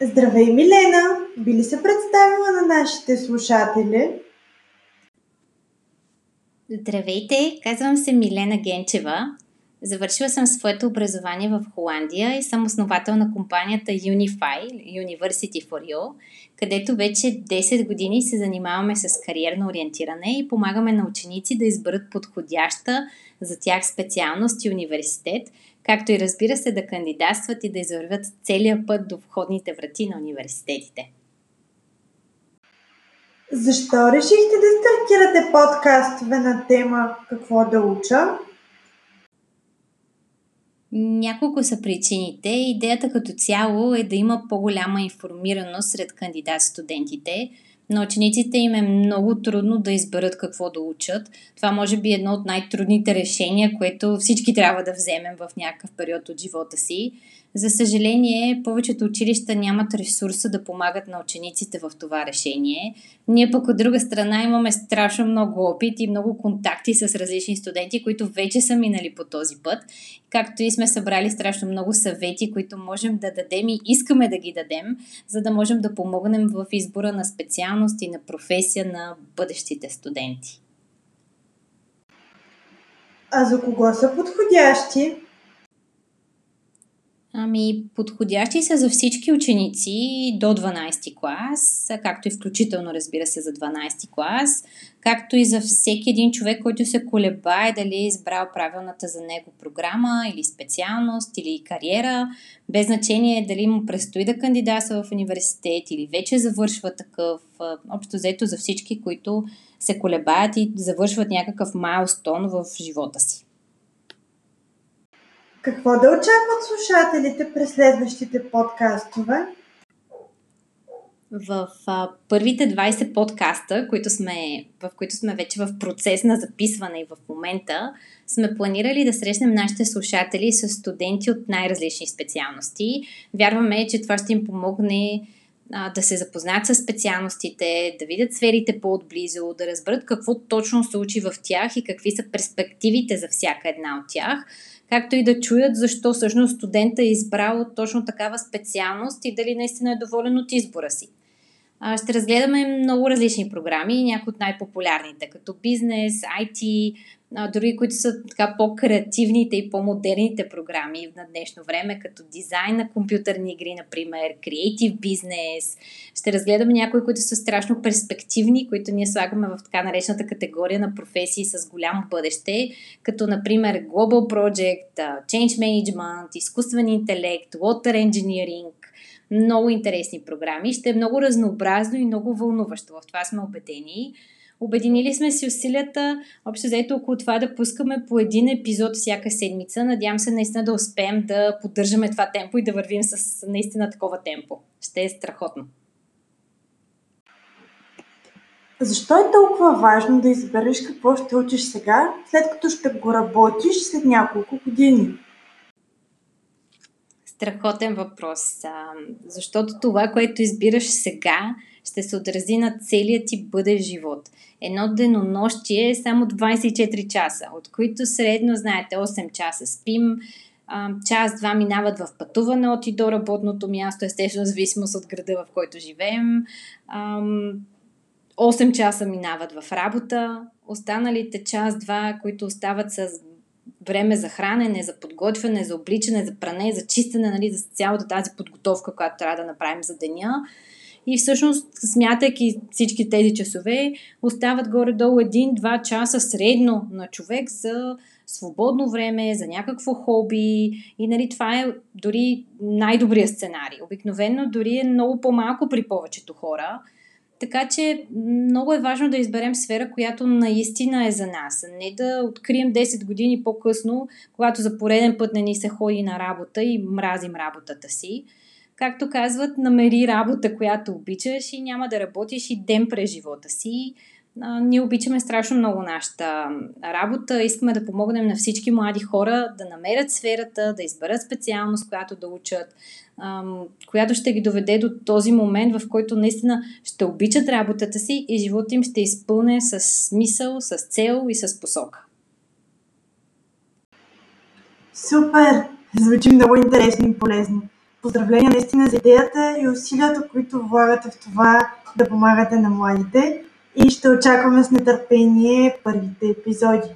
Здравей, Милена! Би ли се представила на нашите слушатели? Здравейте! Казвам се Милена Генчева. Завършила съм своето образование в Холандия и съм основател на компанията Unify, University for You, където вече 10 години се занимаваме с кариерно ориентиране и помагаме на ученици да изберат подходяща за тях специалност и университет, както и разбира се да кандидатстват и да извървят целия път до входните врати на университетите. Защо решихте да стартирате подкастове на тема Какво да уча? Няколко са причините. Идеята като цяло е да има по-голяма информираност сред кандидат-студентите. На учениците им е много трудно да изберат какво да учат. Това може би е едно от най-трудните решения, което всички трябва да вземем в някакъв период от живота си. За съжаление, повечето училища нямат ресурса да помагат на учениците в това решение. Ние пък от друга страна имаме страшно много опит и много контакти с различни студенти, които вече са минали по този път, както и сме събрали страшно много съвети, които можем да дадем и искаме да ги дадем, за да можем да помогнем в избора на специалност и на професия на бъдещите студенти. А за кого са подходящи? Ами, подходящи са за всички ученици до 12 клас, както и включително, разбира се, за 12 клас, както и за всеки един човек, който се колебае дали е избрал правилната за него програма или специалност или кариера, без значение дали му предстои да кандидатства в университет или вече завършва такъв, общо взето за всички, които се колебаят и завършват някакъв майлстон в живота си. Какво да очакват слушателите през следващите подкастове? В а, първите 20 подкаста, които сме, в които сме вече в процес на записване и в момента, сме планирали да срещнем нашите слушатели с студенти от най-различни специалности. Вярваме, че това ще им помогне да се запознаят с специалностите, да видят сферите по-отблизо, да разберат какво точно се учи в тях и какви са перспективите за всяка една от тях както и да чуят защо всъщност студента е избрал точно такава специалност и дали наистина е доволен от избора си. Ще разгледаме много различни програми, някои от най-популярните, като бизнес, IT, дори които са така по-креативните и по-модерните програми на днешно време, като дизайн на компютърни игри, например, креатив бизнес. Ще разгледаме някои, които са страшно перспективни, които ние слагаме в така наречената категория на професии с голямо бъдеще, като например Global Project, Change Management, изкуствен интелект, Water Engineering, много интересни програми. Ще е много разнообразно и много вълнуващо. В това сме убедени. Обединили сме си усилията, общо заето около това да пускаме по един епизод всяка седмица. Надявам се наистина да успеем да поддържаме това темпо и да вървим с наистина такова темпо. Ще е страхотно. Защо е толкова важно да избереш какво ще учиш сега, след като ще го работиш след няколко години? Страхотен въпрос. Защото това, което избираш сега, ще се отрази на целият ти бъдещ живот. Едно денонощие е само 24 часа, от които средно, знаете, 8 часа спим, час-два минават в пътуване от и до работното място, естествено, зависимост от града, в който живеем. 8 часа минават в работа, останалите час-два, които остават с време за хранене, за подготвяне, за обличане, за пране, за чистене, нали, за цялата тази подготовка, която трябва да направим за деня. И всъщност, смятайки всички тези часове, остават горе-долу 1-2 часа средно на човек за свободно време, за някакво хоби. И нали, това е дори най-добрият сценарий. Обикновено дори е много по-малко при повечето хора. Така че много е важно да изберем сфера, която наистина е за нас. Не да открием 10 години по-късно, когато за пореден път не ни се ходи на работа и мразим работата си. Както казват, намери работа, която обичаш и няма да работиш и ден през живота си. А, ние обичаме страшно много нашата работа. Искаме да помогнем на всички млади хора да намерят сферата, да изберат специалност, която да учат, която ще ги доведе до този момент, в който наистина ще обичат работата си и живота им ще изпълне с смисъл, с цел и с посока. Супер! Звучи много интересно и полезно. Поздравления наистина за идеята и усилията, които влагате в това да помагате на младите и ще очакваме с нетърпение първите епизоди.